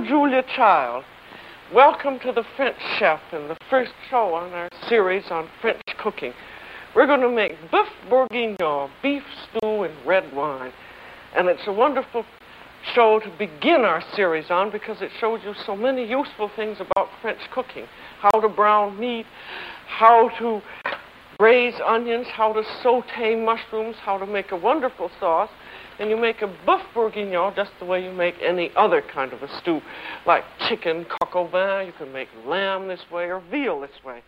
Julia Child. Welcome to the French Chef and the first show on our series on French cooking. We're going to make beef bourguignon, beef stew and red wine. And it's a wonderful show to begin our series on because it shows you so many useful things about French cooking. How to brown meat, how to braise onions, how to saute mushrooms, how to make a wonderful sauce, and you make a boeuf bourguignon just the way you make any other kind of a stew, like chicken coq au vin. You can make lamb this way or veal this way.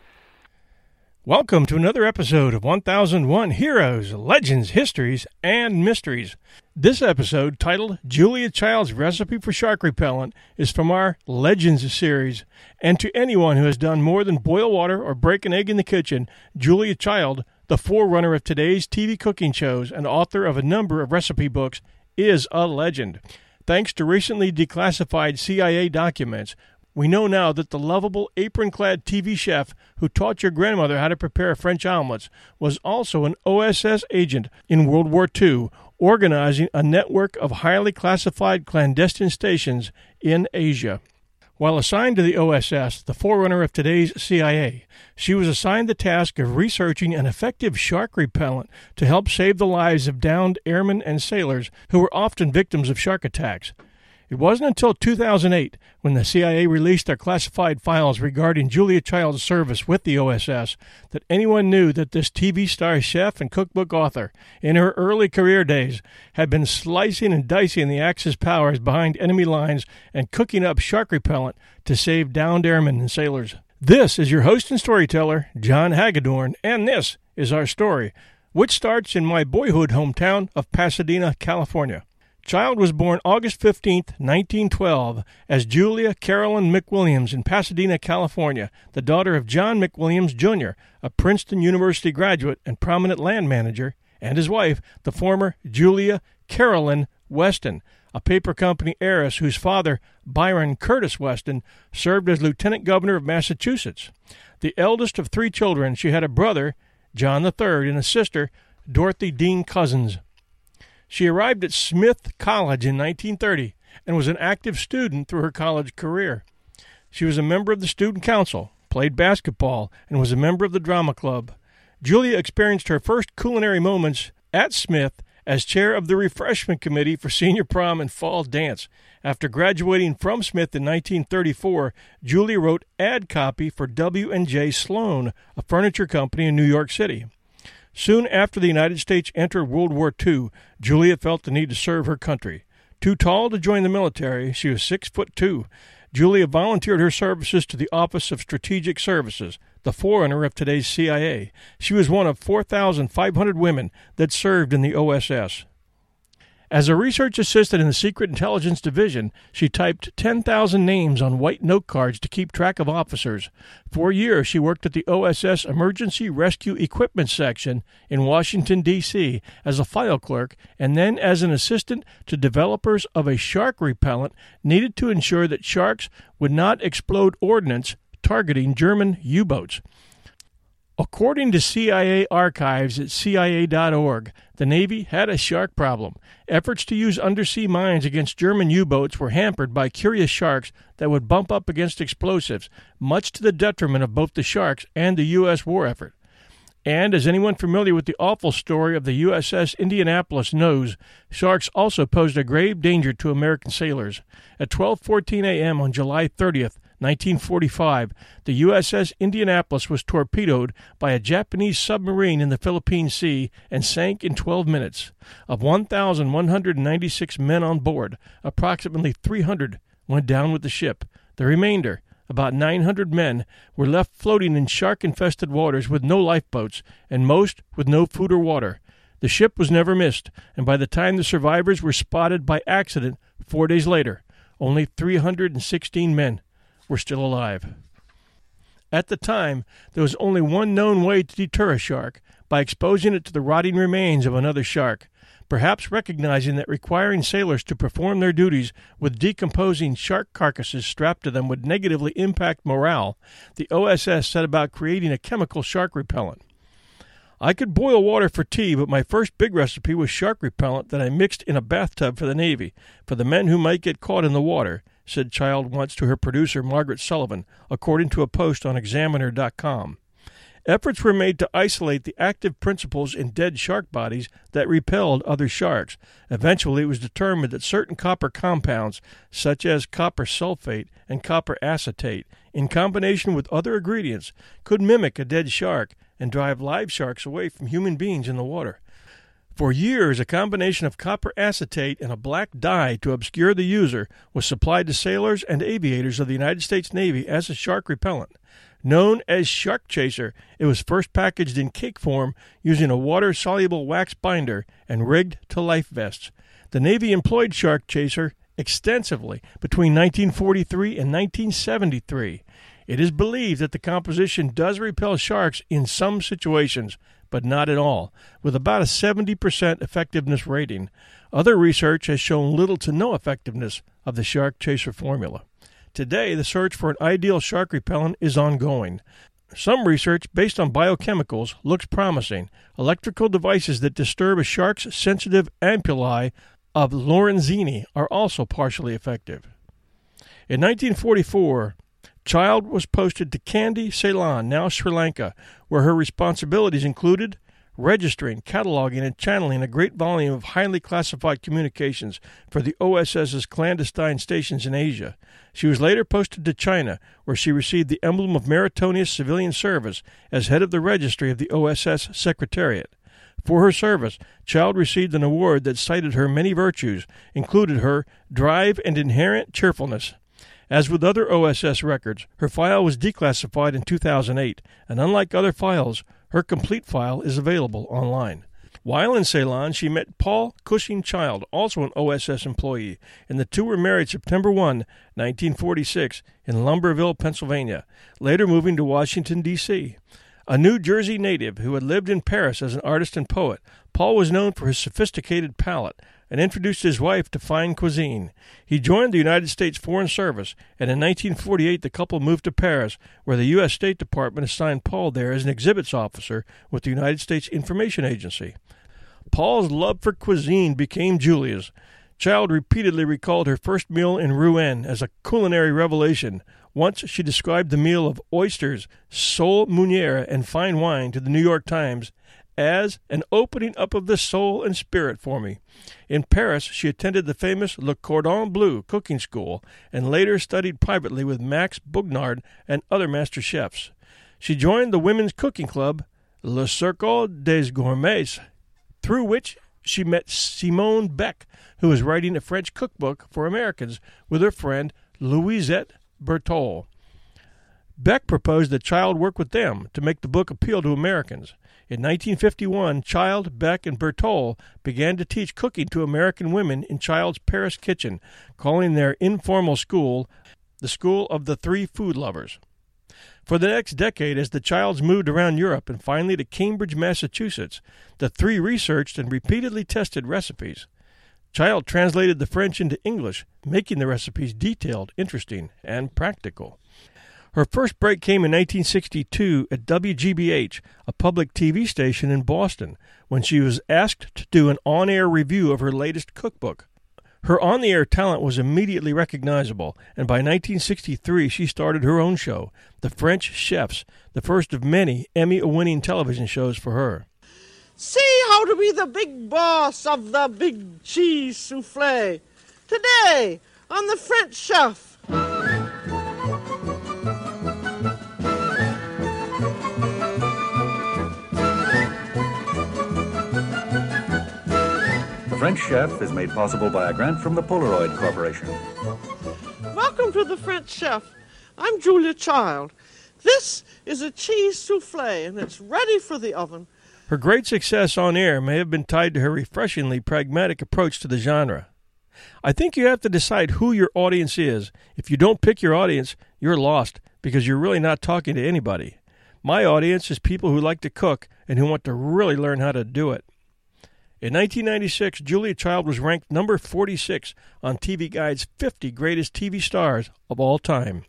Welcome to another episode of 1001 Heroes, Legends, Histories, and Mysteries. This episode, titled Julia Child's Recipe for Shark Repellent, is from our Legends series. And to anyone who has done more than boil water or break an egg in the kitchen, Julia Child, the forerunner of today's TV cooking shows and author of a number of recipe books, is a legend. Thanks to recently declassified CIA documents, we know now that the lovable apron clad TV chef who taught your grandmother how to prepare French omelets was also an OSS agent in World War II, organizing a network of highly classified clandestine stations in Asia. While assigned to the OSS, the forerunner of today's CIA, she was assigned the task of researching an effective shark repellent to help save the lives of downed airmen and sailors who were often victims of shark attacks. It wasn't until 2008 when the CIA released their classified files regarding Julia Child's service with the OSS that anyone knew that this TV star chef and cookbook author, in her early career days, had been slicing and dicing the Axis powers behind enemy lines and cooking up shark repellent to save downed airmen and sailors. This is your host and storyteller, John Hagedorn, and this is our story, which starts in my boyhood hometown of Pasadena, California. Child was born August 15, 1912, as Julia Carolyn McWilliams in Pasadena, California, the daughter of John McWilliams, Jr., a Princeton University graduate and prominent land manager, and his wife, the former Julia Carolyn Weston, a paper company heiress whose father, Byron Curtis Weston, served as lieutenant governor of Massachusetts. The eldest of three children, she had a brother, John III, and a sister, Dorothy Dean Cousins. She arrived at Smith College in 1930 and was an active student through her college career. She was a member of the student council, played basketball, and was a member of the drama club. Julia experienced her first culinary moments at Smith as chair of the refreshment committee for senior prom and fall dance. After graduating from Smith in 1934, Julia wrote ad copy for W&J Sloane, a furniture company in New York City. Soon after the United States entered World War II, Julia felt the need to serve her country. Too tall to join the military, she was six foot two. Julia volunteered her services to the Office of Strategic Services, the forerunner of today's CIA. She was one of 4,500 women that served in the OSS. As a research assistant in the Secret Intelligence Division, she typed 10,000 names on white note cards to keep track of officers. For years, she worked at the OSS Emergency Rescue Equipment Section in Washington, D.C., as a file clerk and then as an assistant to developers of a shark repellent needed to ensure that sharks would not explode ordnance targeting German U boats. According to CIA archives at CIA.org, the Navy had a shark problem. Efforts to use undersea mines against German U boats were hampered by curious sharks that would bump up against explosives, much to the detriment of both the sharks and the U.S. war effort. And as anyone familiar with the awful story of the USS Indianapolis knows, sharks also posed a grave danger to American sailors. At 12:14 a.m. on July 30th, 1945, the USS Indianapolis was torpedoed by a Japanese submarine in the Philippine Sea and sank in 12 minutes. Of 1,196 men on board, approximately 300 went down with the ship. The remainder, about 900 men, were left floating in shark infested waters with no lifeboats, and most with no food or water. The ship was never missed, and by the time the survivors were spotted by accident four days later, only 316 men were still alive. At the time, there was only one known way to deter a shark by exposing it to the rotting remains of another shark. Perhaps recognizing that requiring sailors to perform their duties with decomposing shark carcasses strapped to them would negatively impact morale, the OSS set about creating a chemical shark repellent. I could boil water for tea, but my first big recipe was shark repellent that I mixed in a bathtub for the Navy, for the men who might get caught in the water, said Child once to her producer, Margaret Sullivan, according to a post on Examiner.com. Efforts were made to isolate the active principles in dead shark bodies that repelled other sharks. Eventually, it was determined that certain copper compounds, such as copper sulfate and copper acetate, in combination with other ingredients, could mimic a dead shark and drive live sharks away from human beings in the water. For years, a combination of copper acetate and a black dye to obscure the user was supplied to sailors and aviators of the United States Navy as a shark repellent. Known as Shark Chaser, it was first packaged in cake form using a water soluble wax binder and rigged to life vests. The Navy employed Shark Chaser extensively between 1943 and 1973. It is believed that the composition does repel sharks in some situations, but not at all, with about a 70% effectiveness rating. Other research has shown little to no effectiveness of the Shark Chaser formula. Today, the search for an ideal shark repellent is ongoing. Some research based on biochemicals looks promising. Electrical devices that disturb a shark's sensitive ampullae of Lorenzini are also partially effective. In 1944, Child was posted to Kandy, Ceylon, now Sri Lanka, where her responsibilities included registering, cataloging, and channeling a great volume of highly classified communications for the OSS's clandestine stations in Asia. She was later posted to China, where she received the emblem of meritorious civilian service as head of the registry of the OSS Secretariat. For her service, Child received an award that cited her many virtues, included her drive and inherent cheerfulness. As with other OSS records, her file was declassified in 2008, and unlike other files, her complete file is available online. While in Ceylon, she met Paul Cushing Child, also an OSS employee, and the two were married September 1, 1946, in Lumberville, Pennsylvania, later moving to Washington, D.C. A New Jersey native who had lived in Paris as an artist and poet, Paul was known for his sophisticated palate and introduced his wife to fine cuisine. He joined the United States Foreign Service, and in 1948 the couple moved to Paris, where the U.S. State Department assigned Paul there as an exhibits officer with the United States Information Agency. Paul's love for cuisine became Julia's. Child repeatedly recalled her first meal in Rouen as a culinary revelation. Once she described the meal of oysters, sole meuniere, and fine wine to the New York Times as an opening up of the soul and spirit for me. In Paris, she attended the famous Le Cordon Bleu cooking school and later studied privately with Max Bugnard and other master chefs. She joined the women's cooking club, Le Cercle des Gourmettes, through which she met Simone Beck, who was writing a French cookbook for Americans with her friend Louisette Bertholle. Beck proposed that Child work with them to make the book appeal to Americans. In 1951, Child, Beck, and Bertholle began to teach cooking to American women in Child's Paris kitchen, calling their informal school the School of the Three Food Lovers. For the next decade, as the Childs moved around Europe and finally to Cambridge, Massachusetts, the three researched and repeatedly tested recipes. Child translated the French into English, making the recipes detailed, interesting, and practical. Her first break came in 1962 at WGBH, a public TV station in Boston, when she was asked to do an on air review of her latest cookbook. Her on the air talent was immediately recognizable, and by 1963 she started her own show, The French Chefs, the first of many Emmy winning television shows for her. See how to be the big boss of the big cheese souffle. Today on The French Chef. French Chef is made possible by a grant from the Polaroid Corporation. Welcome to the French Chef. I'm Julia Child. This is a cheese souffle, and it's ready for the oven. Her great success on air may have been tied to her refreshingly pragmatic approach to the genre. I think you have to decide who your audience is. If you don't pick your audience, you're lost because you're really not talking to anybody. My audience is people who like to cook and who want to really learn how to do it. In 1996, Julia Child was ranked number 46 on TV Guide's 50 Greatest TV Stars of All Time.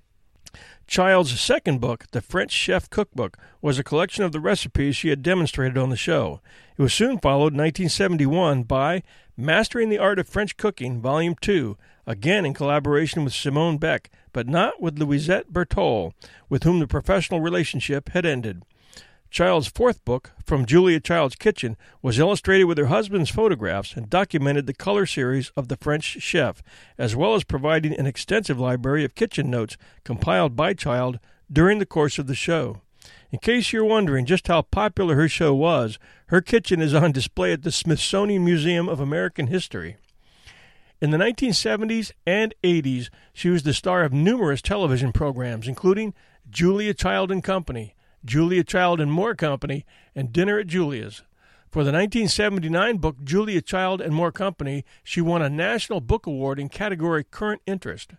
Child's second book, The French Chef Cookbook, was a collection of the recipes she had demonstrated on the show. It was soon followed in 1971 by Mastering the Art of French Cooking, Volume 2, again in collaboration with Simone Beck, but not with Louisette Bertholle, with whom the professional relationship had ended. Child's fourth book, From Julia Child's Kitchen, was illustrated with her husband's photographs and documented the color series of the French chef, as well as providing an extensive library of kitchen notes compiled by Child during the course of the show. In case you're wondering just how popular her show was, her kitchen is on display at the Smithsonian Museum of American History. In the 1970s and 80s, she was the star of numerous television programs, including Julia Child and Company, Julia Child and More Company, and Dinner at Julia's. For the 1979 book Julia Child and More Company, she won a National Book Award in category Current Interest.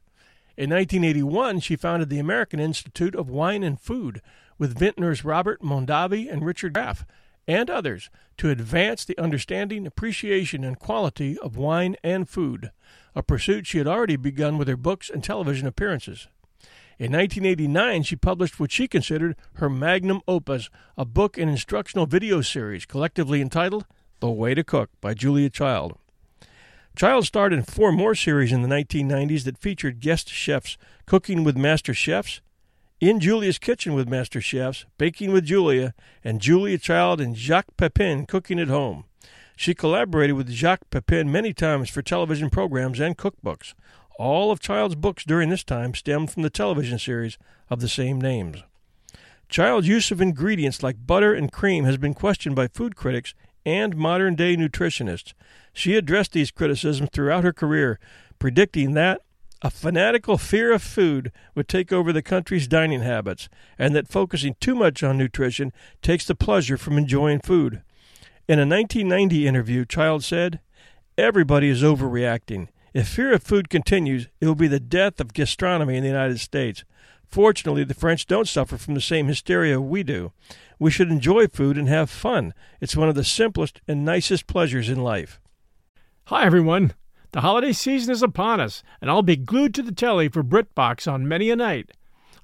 In 1981, she founded the American Institute of Wine and Food with vintners Robert Mondavi and Richard Graff, and others, to advance the understanding, appreciation, and quality of wine and food, a pursuit she had already begun with her books and television appearances. In 1989, she published what she considered her magnum opus, a book and instructional video series collectively entitled The Way to Cook by Julia Child. Child starred in four more series in the 1990s that featured guest chefs cooking with master chefs, in Julia's Kitchen with Master Chefs, Baking with Julia, and Julia Child and Jacques Pepin cooking at home. She collaborated with Jacques Pepin many times for television programs and cookbooks. All of Child's books during this time stemmed from the television series of the same names. Child's use of ingredients like butter and cream has been questioned by food critics and modern day nutritionists. She addressed these criticisms throughout her career, predicting that a fanatical fear of food would take over the country's dining habits, and that focusing too much on nutrition takes the pleasure from enjoying food. In a 1990 interview, Child said, Everybody is overreacting. If fear of food continues, it will be the death of gastronomy in the United States. Fortunately, the French don't suffer from the same hysteria we do. We should enjoy food and have fun. It's one of the simplest and nicest pleasures in life. Hi, everyone. The holiday season is upon us, and I'll be glued to the telly for BritBox on many a night.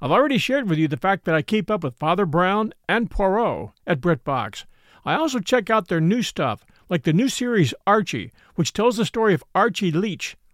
I've already shared with you the fact that I keep up with Father Brown and Poirot at BritBox. I also check out their new stuff, like the new series Archie, which tells the story of Archie Leach,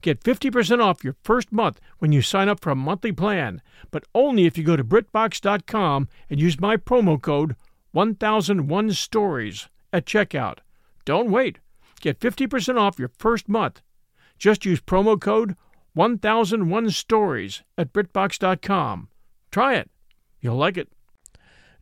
Get 50% off your first month when you sign up for a monthly plan, but only if you go to BritBox.com and use my promo code 1001 Stories at checkout. Don't wait. Get 50% off your first month just use promo code 1001 Stories at BritBox.com. Try it. You'll like it.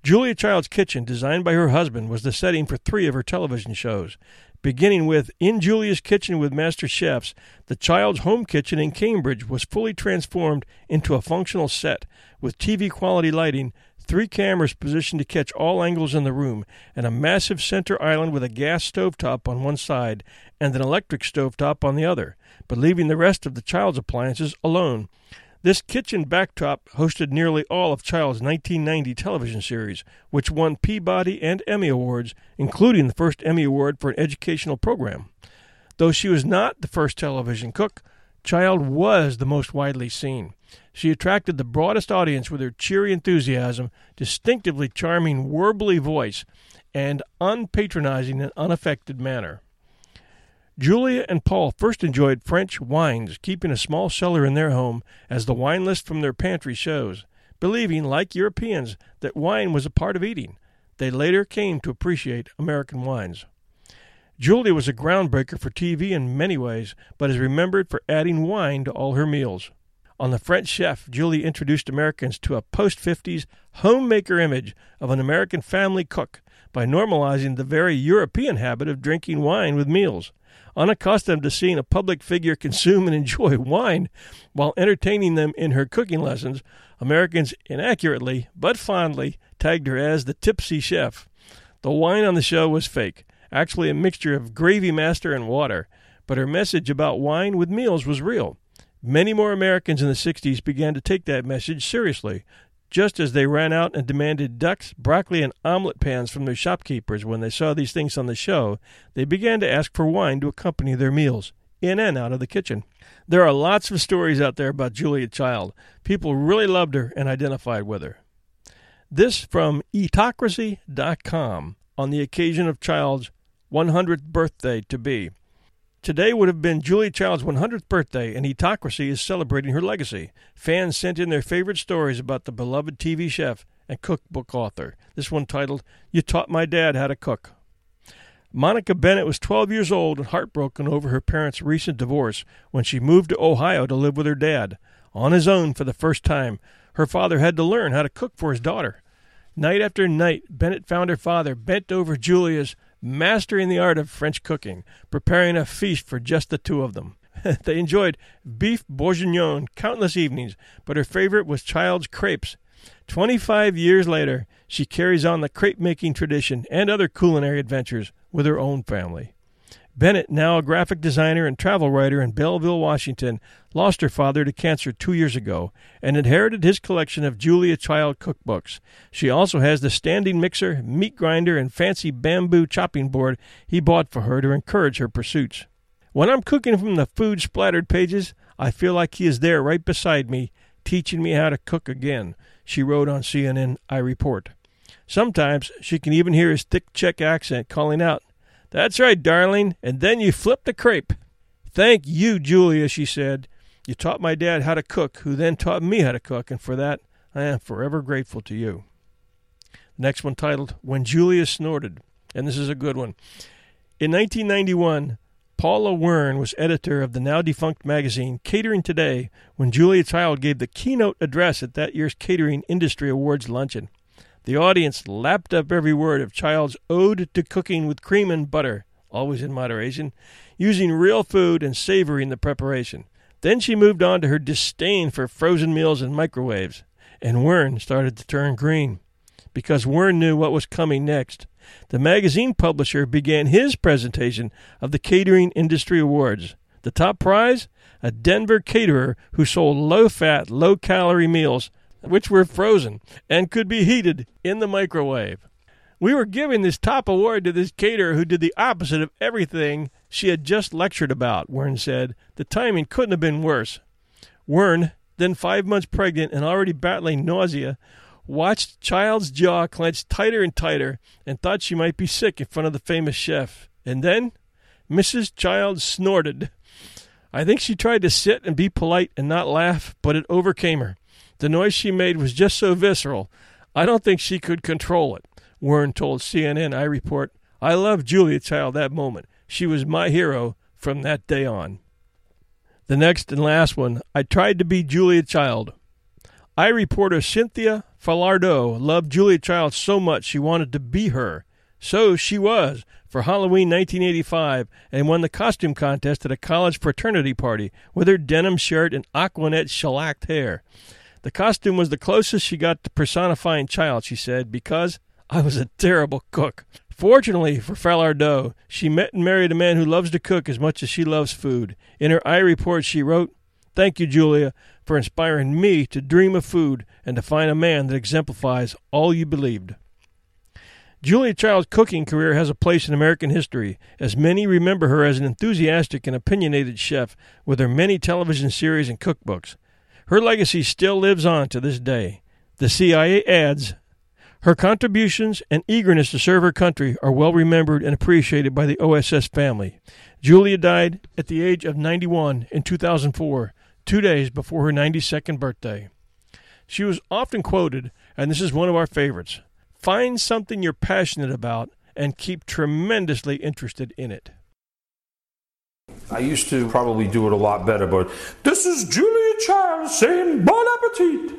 Julia Child's Kitchen, designed by her husband, was the setting for three of her television shows. Beginning with In Julia's Kitchen with Master Chefs, the Child's home kitchen in Cambridge was fully transformed into a functional set with TV quality lighting, three cameras positioned to catch all angles in the room, and a massive center island with a gas stovetop on one side and an electric stovetop on the other but leaving the rest of the child's appliances alone. This kitchen backdrop hosted nearly all of Child's 1990 television series, which won Peabody and Emmy Awards, including the first Emmy Award for an educational program. Though she was not the first television cook, Child was the most widely seen. She attracted the broadest audience with her cheery enthusiasm, distinctively charming, warbly voice, and unpatronizing and unaffected manner. Julia and Paul first enjoyed French wines, keeping a small cellar in their home, as the wine list from their pantry shows, believing, like Europeans, that wine was a part of eating. They later came to appreciate American wines. Julia was a groundbreaker for TV in many ways, but is remembered for adding wine to all her meals. On The French Chef, Julia introduced Americans to a post 50s homemaker image of an American family cook by normalizing the very European habit of drinking wine with meals unaccustomed to seeing a public figure consume and enjoy wine while entertaining them in her cooking lessons, Americans inaccurately but fondly tagged her as the tipsy chef. The wine on the show was fake, actually a mixture of gravy master and water, but her message about wine with meals was real. Many more Americans in the 60s began to take that message seriously, just as they ran out and demanded ducks, broccoli, and omelet pans from their shopkeepers when they saw these things on the show, they began to ask for wine to accompany their meals, in and out of the kitchen. There are lots of stories out there about Julia Child. People really loved her and identified with her. This from Eatocracy.com on the occasion of Child's 100th birthday to be. Today would have been Julia Child's 100th birthday, and Eatocracy is celebrating her legacy. Fans sent in their favorite stories about the beloved TV chef and cookbook author. This one titled, You Taught My Dad How to Cook. Monica Bennett was 12 years old and heartbroken over her parents' recent divorce when she moved to Ohio to live with her dad. On his own for the first time, her father had to learn how to cook for his daughter. Night after night, Bennett found her father bent over Julia's mastering the art of French cooking, preparing a feast for just the two of them. they enjoyed beef bourguignon countless evenings, but her favorite was child's crepes. Twenty five years later, she carries on the crepe making tradition and other culinary adventures with her own family. Bennett, now a graphic designer and travel writer in Belleville, Washington, lost her father to cancer two years ago and inherited his collection of Julia Child cookbooks. She also has the standing mixer, meat grinder, and fancy bamboo chopping board he bought for her to encourage her pursuits. When I'm cooking from the food splattered pages, I feel like he is there right beside me, teaching me how to cook again, she wrote on CNN iReport. Sometimes she can even hear his thick Czech accent calling out, that's right, darling. And then you flip the crepe. Thank you, Julia, she said. You taught my dad how to cook, who then taught me how to cook, and for that I am forever grateful to you. next one titled When Julia Snorted, and this is a good one. In 1991, Paula Wern was editor of the now defunct magazine Catering Today when Julia Child gave the keynote address at that year's Catering Industry Awards luncheon. The audience lapped up every word of Child's ode to cooking with cream and butter, always in moderation, using real food and savoring the preparation. Then she moved on to her disdain for frozen meals and microwaves, and Wern started to turn green. Because Wern knew what was coming next. The magazine publisher began his presentation of the Catering Industry Awards. The top prize? A Denver caterer who sold low fat, low calorie meals which were frozen and could be heated in the microwave. We were giving this top award to this caterer who did the opposite of everything she had just lectured about, Wern said. The timing couldn't have been worse. Wern, then five months pregnant and already battling nausea, watched Child's jaw clench tighter and tighter and thought she might be sick in front of the famous chef. And then Mrs. Child snorted. I think she tried to sit and be polite and not laugh, but it overcame her. The noise she made was just so visceral, I don't think she could control it. Warren told CNN iReport, I loved Julia Child that moment. She was my hero from that day on. The next and last one, I tried to be Julia Child. iReporter Cynthia Falardeau loved Julia Child so much she wanted to be her. So she was for Halloween 1985 and won the costume contest at a college fraternity party with her denim shirt and Aqua Net shellacked hair. The costume was the closest she got to personifying Child, she said, because I was a terrible cook. Fortunately for Falardeau, she met and married a man who loves to cook as much as she loves food. In her iReport, she wrote, Thank you, Julia, for inspiring me to dream of food and to find a man that exemplifies all you believed. Julia Child's cooking career has a place in American history, as many remember her as an enthusiastic and opinionated chef with her many television series and cookbooks. Her legacy still lives on to this day. The CIA adds her contributions and eagerness to serve her country are well remembered and appreciated by the OSS family. Julia died at the age of 91 in 2004, two days before her 92nd birthday. She was often quoted, and this is one of our favorites find something you're passionate about and keep tremendously interested in it. I used to probably do it a lot better, but this is Julia Child saying bon appetit.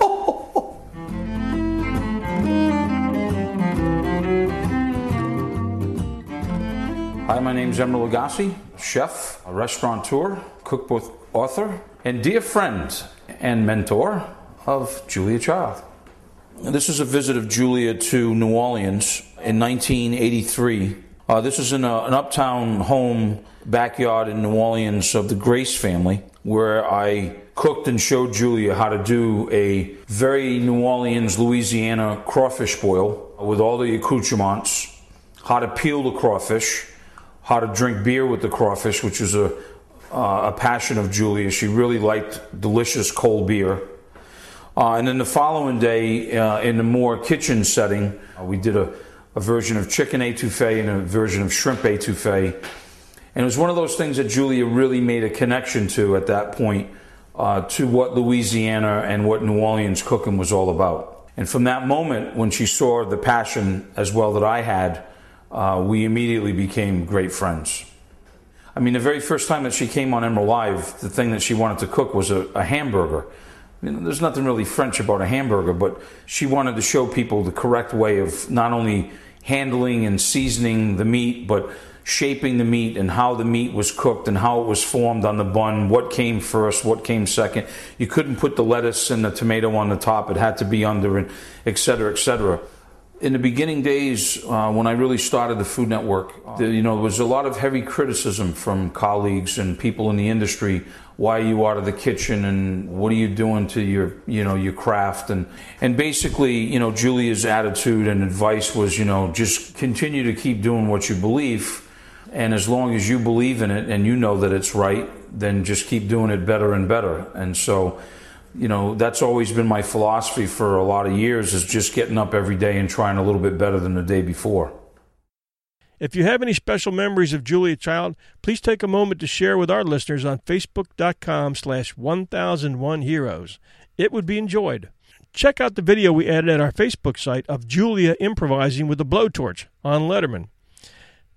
Hi, my name is Emeril Lagasse, chef, restaurateur, cookbook author, and dear friend and mentor of Julia Child. This is a visit of Julia to New Orleans in 1983. Uh, this is in a, an uptown home backyard in New Orleans of the Grace family. where I cooked and showed Julia how to do a very New Orleans, Louisiana crawfish boil with all the accoutrements, how to peel the crawfish, how to drink beer with the crawfish, which is a, uh, a passion of Julia. She really liked delicious cold beer. Uh, and then the following day, uh, in a more kitchen setting, uh, we did a, a, version of chicken etouffee and a version of shrimp etouffee. And it was one of those things that Julia really made a connection to at that point uh, to what Louisiana and what New Orleans cooking was all about. And from that moment, when she saw the passion as well that I had, uh, we immediately became great friends. I mean, the very first time that she came on Emeril Live, the thing that she wanted to cook was a, a hamburger. There's nothing really French about a hamburger, but she wanted to show people the correct way of not only handling and seasoning the meat, but shaping the meat and how the meat was cooked and how it was formed on the bun, what came first, what came second. You couldn't put the lettuce and the tomato on the top, it had to be under, and et cetera, et cetera in the beginning days, uh, when I really started the Food Network, the, you know, there was a lot of heavy criticism from colleagues and people in the industry. Why are you out of the kitchen, and what are you doing to your, you know, your craft? And and basically, you know, Julia's attitude and advice was, you know, just continue to keep doing what you believe, and as long as you believe in it and you know that it's right, then just keep doing it better and better. And so you know, that's always been my philosophy for a lot of years is just getting up every day and trying a little bit better than the day before. If you have any special memories of Julia Child, please take a moment to share with our listeners on facebook.com slash 1001 heroes. It would be enjoyed. Check out the video we added at our Facebook site of Julia improvising with a blowtorch on Letterman.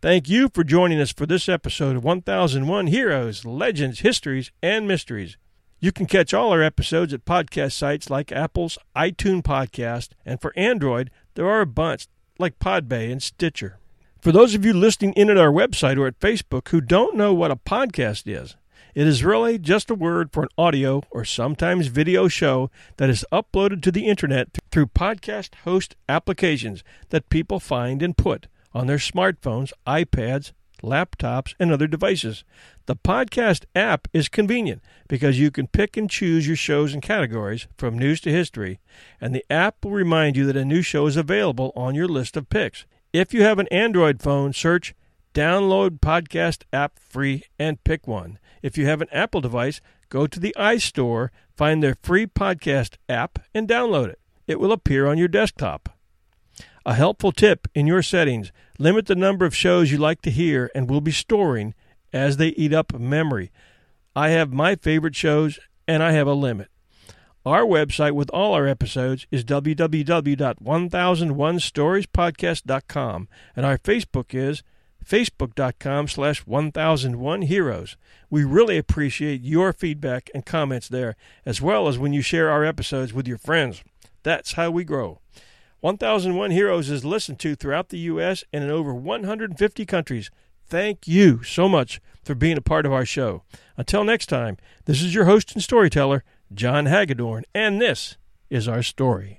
Thank you for joining us for this episode of 1001 Heroes, Legends, Histories, and Mysteries. You can catch all our episodes at podcast sites like Apple's iTunes Podcast, and for Android, there are a bunch like Podbay and Stitcher. For those of you listening in at our website or at Facebook who don't know what a podcast is, it is really just a word for an audio or sometimes video show that is uploaded to the internet through podcast host applications that people find and put on their smartphones, iPads, laptops, and other devices. The podcast app is convenient because you can pick and choose your shows and categories from news to history, and the app will remind you that a new show is available on your list of picks. If you have an Android phone, search Download Podcast App Free and pick one. If you have an Apple device, go to the iStore, find their free podcast app, and download it. It will appear on your desktop. A helpful tip in your settings limit the number of shows you like to hear and will be storing as they eat up memory. I have my favorite shows and I have a limit. Our website with all our episodes is www.1001storiespodcast.com and our Facebook is facebook.com slash 1001 heroes. We really appreciate your feedback and comments there, as well as when you share our episodes with your friends. That's how we grow. 1001 Heroes is listened to throughout the U.S. and in over 150 countries. Thank you so much for being a part of our show. Until next time, this is your host and storyteller, John Hagedorn, and this is our story.